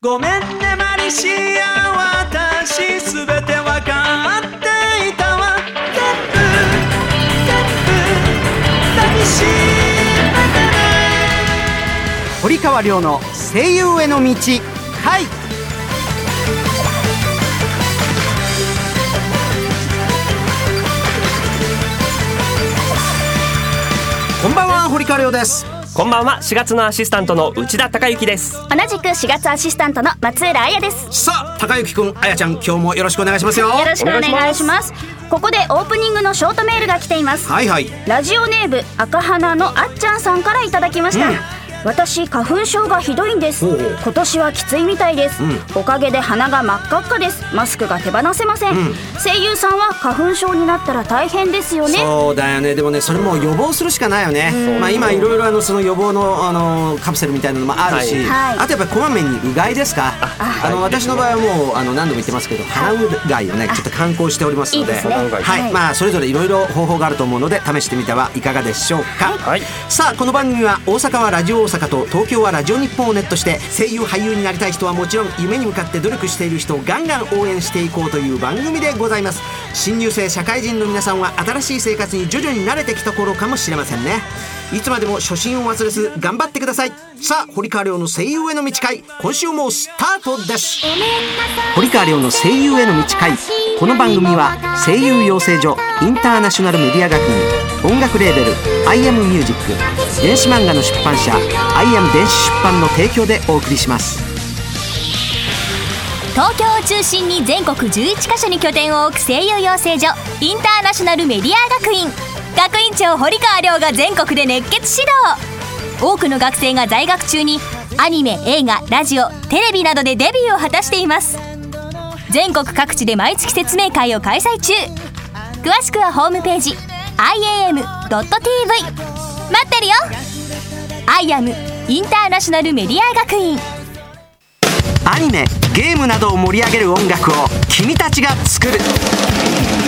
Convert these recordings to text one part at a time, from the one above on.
ごめんねマリシア私すべてわかっていたわ。全部全部抱きしめてね堀川亮の声優への道回こんばんは堀川亮です。こんばんは。4月のアシスタントの内田孝之です。同じく4月アシスタントの松浦彩です。さあ高之くんあやちゃん今日もよろしくお願いしますよ。よろしくお願いします。ここでオープニングのショートメールが来ています。はいはい。ラジオネーム赤花のあっちゃんさんからいただきました、うん私花粉症がひどいんです。今年はきついみたいです、うん。おかげで鼻が真っ赤っかです。マスクが手放せません、うん。声優さんは花粉症になったら大変ですよね。そうだよね。でもねそれも予防するしかないよね、まあ今いろいろあのその予防のあのカプセルみたいなのもあるし、はい。あとやっぱりこまめにうがいですか？あの私の場合はもうあの何度も言ってますけど鼻うがいをねちょっと観光しておりますので。はい、はい。まあそれぞれいろいろ方法があると思うので試してみてはいかがでしょうか、はい。さあこの番組は大阪はラジオ大阪と東京はラジオ日本をネットして声優俳優になりたい人はもちろん夢に向かって努力している人をガンガン応援していこうという番組でございます。新入生社会人の皆さんは新しい生活に徐々に慣れてきた頃かもしれませんね。いつまでも初心を忘れず頑張ってください。さあ堀川亮の声優への道会。今週もスタートです。堀川亮の声優への道会。この番組は声優養成所インターナショナルメディア学院音楽レーベル「アイアムミュージック電子漫画の出版社「アイアム電子出版」の提供でお送りします。東京を中心に全国11カ所に拠点を置く声優養成所インターナショナルメディア学院。学院長堀川亮が全国で熱血指導。多くの学生が在学中にアニメ映画ラジオテレビなどでデビューを果たしています。全国各地で毎月説明会を開催中。詳しくはホームページ iam.tv 待ってるよ。IAM インターナショナルメディア学院。アニメゲームなどを盛り上げる音楽を君たちが作る「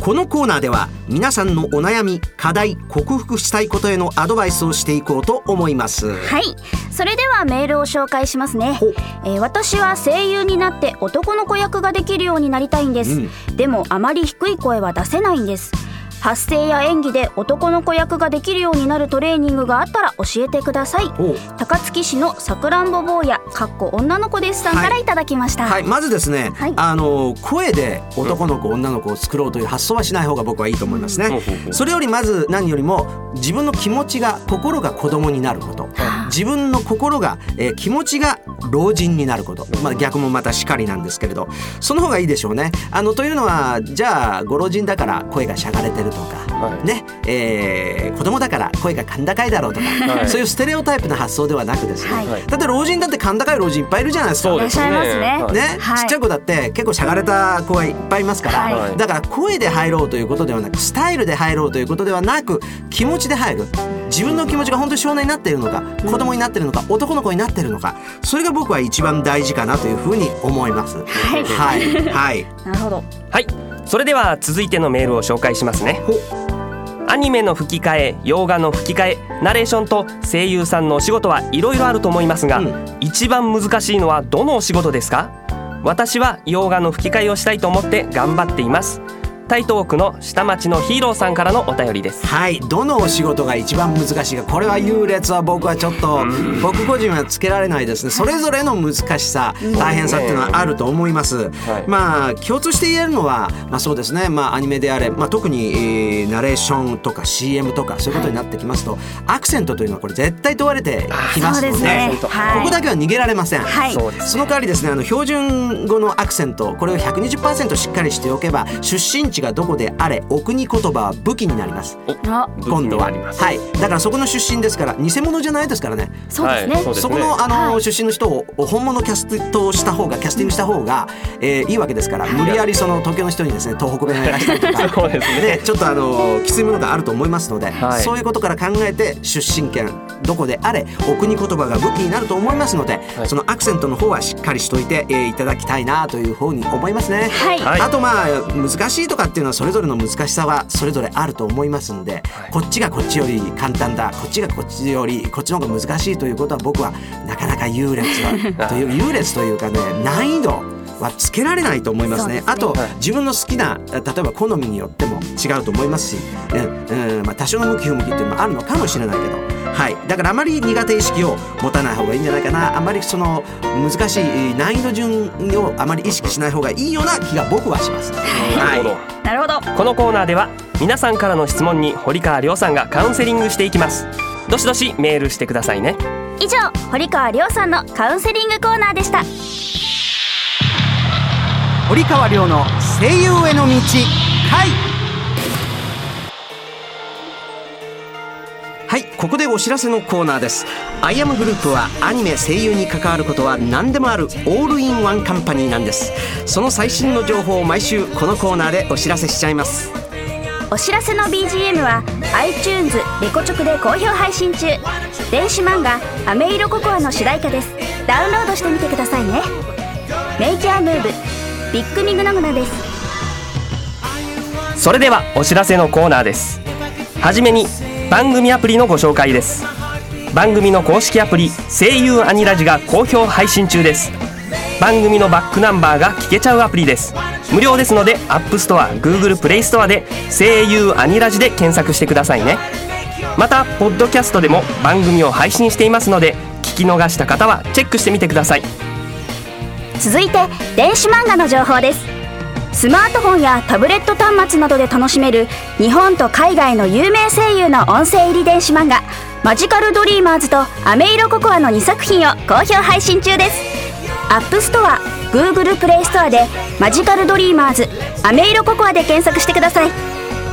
このコーナーでは皆さんのお悩み課題克服したいことへのアドバイスをしていこうと思います。はい。それではメールを紹介しますね。ほ、えー私は声優になって男の子役ができるようになりたいんです、でもあまり低い声は出せないんです発声や演技で男の子役ができるようになるトレーニングがあったら教えてください。高槻市のさくらんぼ坊やかっこ女の子です。さんからいただきました、はい、まずですね、はい。あの声で男の子、女の子を作ろうという発想はしない方が僕はいいと思いますね、それよりまず何よりも自分の気持ちが心が子供になること自分の心が、えー気持ちが老人になること、まあ、逆もまたしかりなんですけれど。その方がいいでしょうね。あのというのはじゃあご老人だから声がしゃがれてるとか、はい。ね。えー子供だから声が甲高いだろうとか、はい。そういうステレオタイプな発想ではなくですね、はい。だって老人だって甲高い老人いっぱいいるじゃないですか。そうですね。ね。ちっちゃい子だって結構しゃがれた子がいっぱいいますから、はい。だから声で入ろうということではなくスタイルで入ろうということではなく気持ちで入る自分の気持ちが本当に少年になっているのか子供になっているのか男の子になっているのかそれが僕は一番大事かなというふうに思います。はい。はい、はい、なるほど。はい。それでは続いてのメールを紹介しますね。ほアニメの吹き替え洋画の吹き替えナレーションと声優さんのお仕事はいろいろあると思いますが、うん。一番難しいのはどのお仕事ですか？私は洋画の吹き替えをしたいと思って頑張っています台東区の下町のヒーローさんからのお便りです。はい。どのお仕事が一番難しいか。これは優劣は僕はちょっと僕個人はつけられないですね。それぞれの難しさ大変さっていうのはあると思います、はい。まあ共通して言えるのはまあそうですね。まあアニメであれ、まあ、特に、えーナレーションとか CM とかそういうことになってきますと、アクセントというのはこれ絶対問われてきますのでね。はい。ここだけは逃げられません、はい。その代わりですねあの標準語のアクセントこれを120%しっかりしておけば出身地地がどこであれお国言葉は武器になります。あ。今度ははい。だからそこの出身ですから偽物じゃないですからね。そうですね、はい。そこのあの、はい。出身の人を本物キャストした方がキャスティングした方が、えーいいわけですから無理やりその東京の人にですね東北弁をやらしたりとか。そうですね。でちょっとあのきついものがあると思いますので、はい。そういうことから考えて出身県どこであれお国言葉が武器になると思いますので、はい。そのアクセントの方はしっかりしといて、えーいただきたいなというふうに思いますね。はい。はい。あとまあ難しいとかっていうのはそれぞれの難しさはそれぞれあると思いますんで、こっちがこっちより簡単だこっちがこっちよりこっちの方が難しいということは僕はなかなか優劣は という優劣というかね難易度はつけられないと思いますね。すね。あと、はい自分の好きな例えば好みによっても違うと思いますし、うんうんまあ、多少の向き不向きっていうのもあるのかもしれないけど。はい、だからあまり苦手意識を持たない方がいいんじゃないかな。あまりその難しい難易度順をあまり意識しない方がいいような気が僕はします。なるほど、なるほど。このコーナーでは皆さんからの質問に堀川亮さんがカウンセリングしていきます。どしどしメールしてくださいね。以上堀川亮さんのカウンセリングコーナーでした堀川亮の声優への道回。はいここでお知らせのコーナーです。アイアムグループはアニメ声優に関わることは何でもあるオールインワンカンパニーなんです。その最新の情報を毎週このコーナーでお知らせしちゃいます。お知らせの BGM は iTunes レコチョクで好評配信中。電子漫画「アメイロココア」の主題歌です。ダウンロードしてみてくださいね。メイジャームーブビッグミグノグナです。それではお知らせのコーナーです。はじめに番組アプリのご紹介です。番組の公式アプリ声優アニラジが好評配信中です。番組のバックナンバーが聞けちゃうアプリです。無料ですので App Store、Google Play Store で声優アニラジで検索してくださいね。またポッドキャストでも番組を配信していますので聞き逃した方はチェックしてみてください。続いて電子漫画の情報です。スマートフォンやタブレット端末などで楽しめる日本と海外の有名声優の音声入り電子漫画「マジカルドリーマーズ」と「アメイロココア」の2作品を好評配信中です。 App Store Google プレイストアで「マジカルドリーマーズ」「アメイロココア」で検索してください。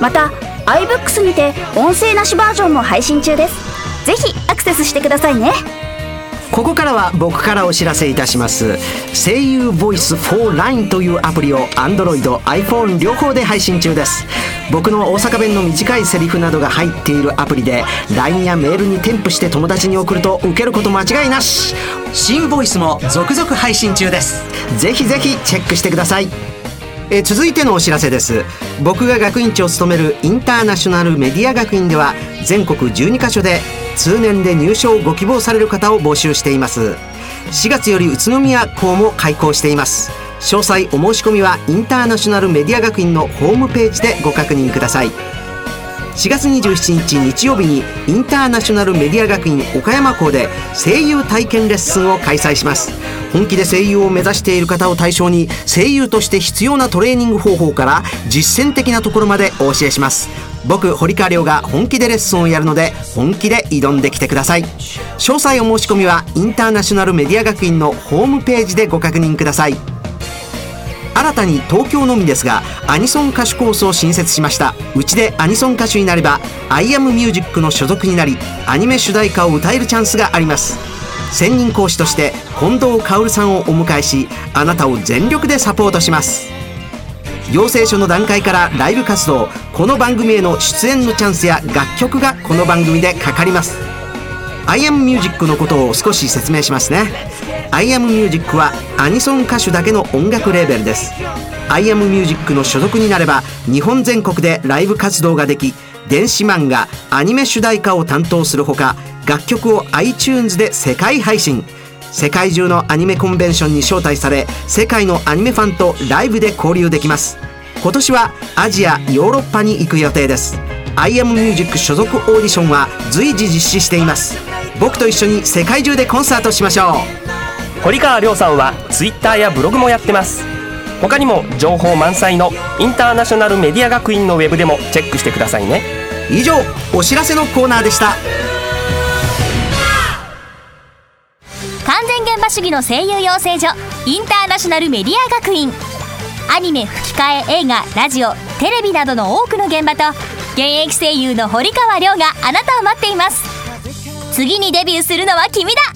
また iBooks にて音声なしバージョンも配信中です。ぜひアクセスしてくださいね。ここからは僕からお知らせいたします。声優ボイス 4LINE というアプリを Android、iPhone 両方で配信中です。僕の大阪弁の短いセリフなどが入っているアプリで LINE やメールに添付して友達に送ると受けること間違いなし。新ボイスも続々配信中です。ぜひぜひチェックしてくださいえ続いてのお知らせです。僕が学院長を務めるインターナショナルメディア学院では全国12カ所で通年で入賞をご希望される方を募集しています。4月より宇都宮校も開校しています。詳細お申し込みはインターナショナルメディア学院のホームページでご確認ください。4月27日日曜日にインターナショナルメディア学院岡山校で声優体験レッスンを開催します。本気で声優を目指している方を対象に声優として必要なトレーニング方法から実践的なところまでお教えします。僕堀川亮が本気でレッスンをやるので本気で挑んできてください。詳細お申し込みはインターナショナルメディア学院のホームページでご確認ください。新たに東京のみですがアニソン歌手コースを新設しました。うちでアニソン歌手になれば「アイアムミュージックの所属になりアニメ主題歌を歌えるチャンスがあります。専任講師として近藤薫さんをお迎えしあなたを全力でサポートします。養成所の段階からライブ活動この番組への出演のチャンスや楽曲がこの番組でかかります。アイアムミュージックのことを少し説明しますね。アイアムミュージックはアニソン歌手だけの音楽レーベルです。アイアムミュージックの所属になれば日本全国でライブ活動ができ電子漫画アニメ主題歌を担当するほか楽曲を iTunes で世界配信。世界中のアニメコンベンションに招待され世界のアニメファンとライブで交流できます。今年はアジアヨーロッパに行く予定です。アイアムミュージック所属オーディションは随時実施しています。僕と一緒に世界中でコンサートしましょう。堀川亮さんは Twitter やブログもやってます。他にも情報満載のインターナショナルメディア学院のウェブでもチェックしてくださいね。う以上お知らせのコーナーでした。完全現場主義の声優養成所インターナショナルメディア学院。アニメ吹き替え映画ラジオテレビなどの多くの現場と現役声優の堀川亮があなたを待っています。次にデビューするのは君だ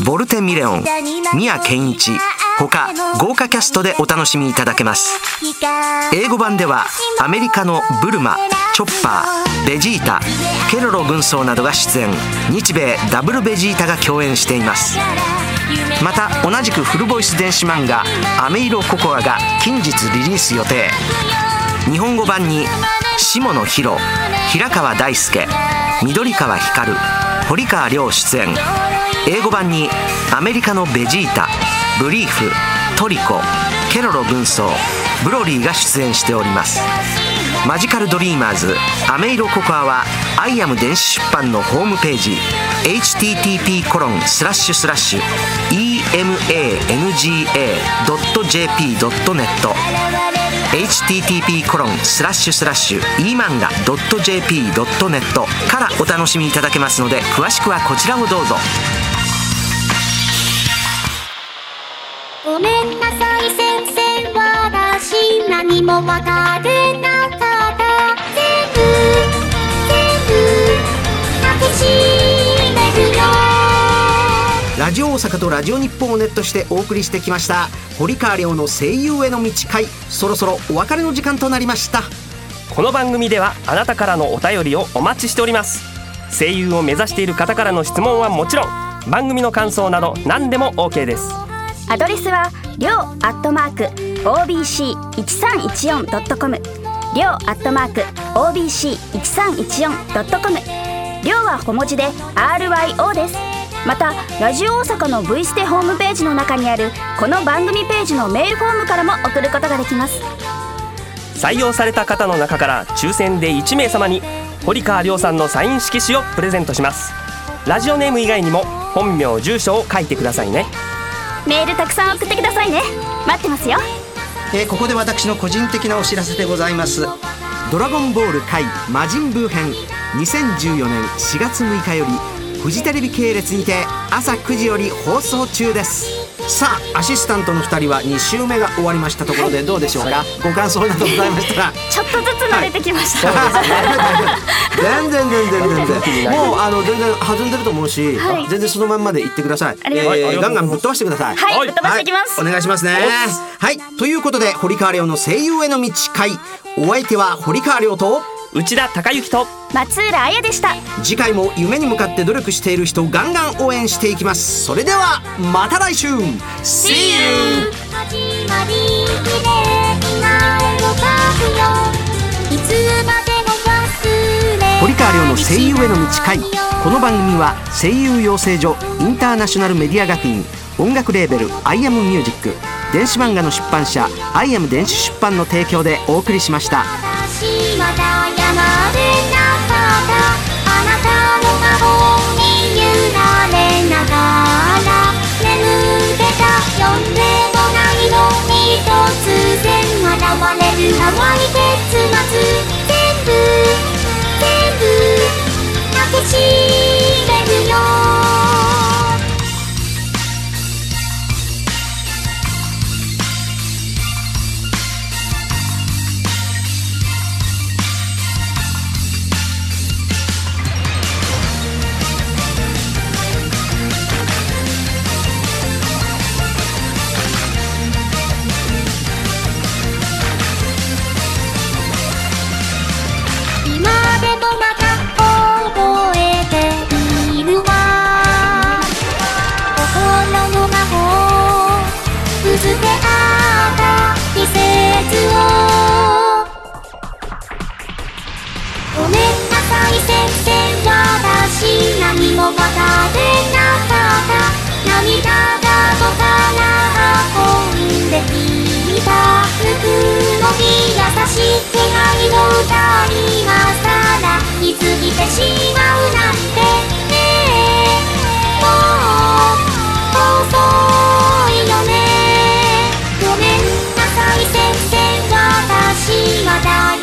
ボルテ・ミレオン宮健一他豪華キャストでお楽しみいただけます。英語版ではアメリカのブルマチョッパーベジータケロロ軍曹などが出演。日米ダブルベジータが共演しています。また同じくフルボイス電子漫画「アメイロココア」が近日リリース予定。日本語版に下野紘平川大輔緑川光堀川亮出演。英語版にアメリカのベジータブリーフトリコケロロ軍曹ブロリーが出演しております。マジカルドリーマーズアメイロココアはアイアム電子出版のホームページ http コロンスラッシュスラッシュ emanga.jp.net http コロンスラッシュスラッシュ emanga.jp.net からお楽しみいただけますので詳しくはこちらをどうぞ。ごめんなさい先生私何もわからなかった全部全部抱きしめるよ。ラジオ大阪とラジオ日本をネットしてお送りしてきました堀川亮の声優への道会。そろそろお別れの時間となりました。この番組ではあなたからのお便りをお待ちしております。声優を目指している方からの質問はもちろん番組の感想など何でも OK です。アドレスはりょうアットマーク OBC1314.com りょうアットマーク OBC1314.com りょうは小文字で RYO です。またラジオ大阪の V ステホームページの中にあるこの番組ページのメールフォームからも送ることができます。採用された方の中から抽選で1名様に堀川亮さんのサイン色紙をプレゼントします。ラジオネーム以外にも本名住所を書いてくださいね。メールたくさん送ってくださいね。待ってますよ。えーここで私の個人的なお知らせでございます。ドラゴンボール界魔人ブー編2014年4月6日よりフジテレビ系列にて朝9時より放送中です。さあアシスタントの2人は2週目が終わりましたところでどうでしょうか、ご感想などございましたら。ちょっとずつ慣れてきました、全然全然全然。もうあの全然弾んでると思うし、はい。全然そのまんまで言ってください。ありがとうございます。ガンガンぶっ飛ばしてください。はいぶっ飛ばしていきます。はいお願いしますね。はい。ということで堀川亮の声優への道会。お相手は堀川亮と内田孝之と松浦彩でした。次回も夢に向かって努力している人をガンガン応援していきます。それではまた来週。See you! 始まりきれいな絵を描くよいつまでも忘れ堀川亮の声優への道会この番組は声優養成所インターナショナルメディア学院音楽レーベル「アイアムミュージック電子漫画の出版社「アイアム電子出版」の提供でお送りしました。突然現れる淡い結末。もた出なっ涙が僕から運んできたくもり優しく愛の歌に今さら見つぎてしまうなんてねもう遅いよねごめんなさい先生私まだ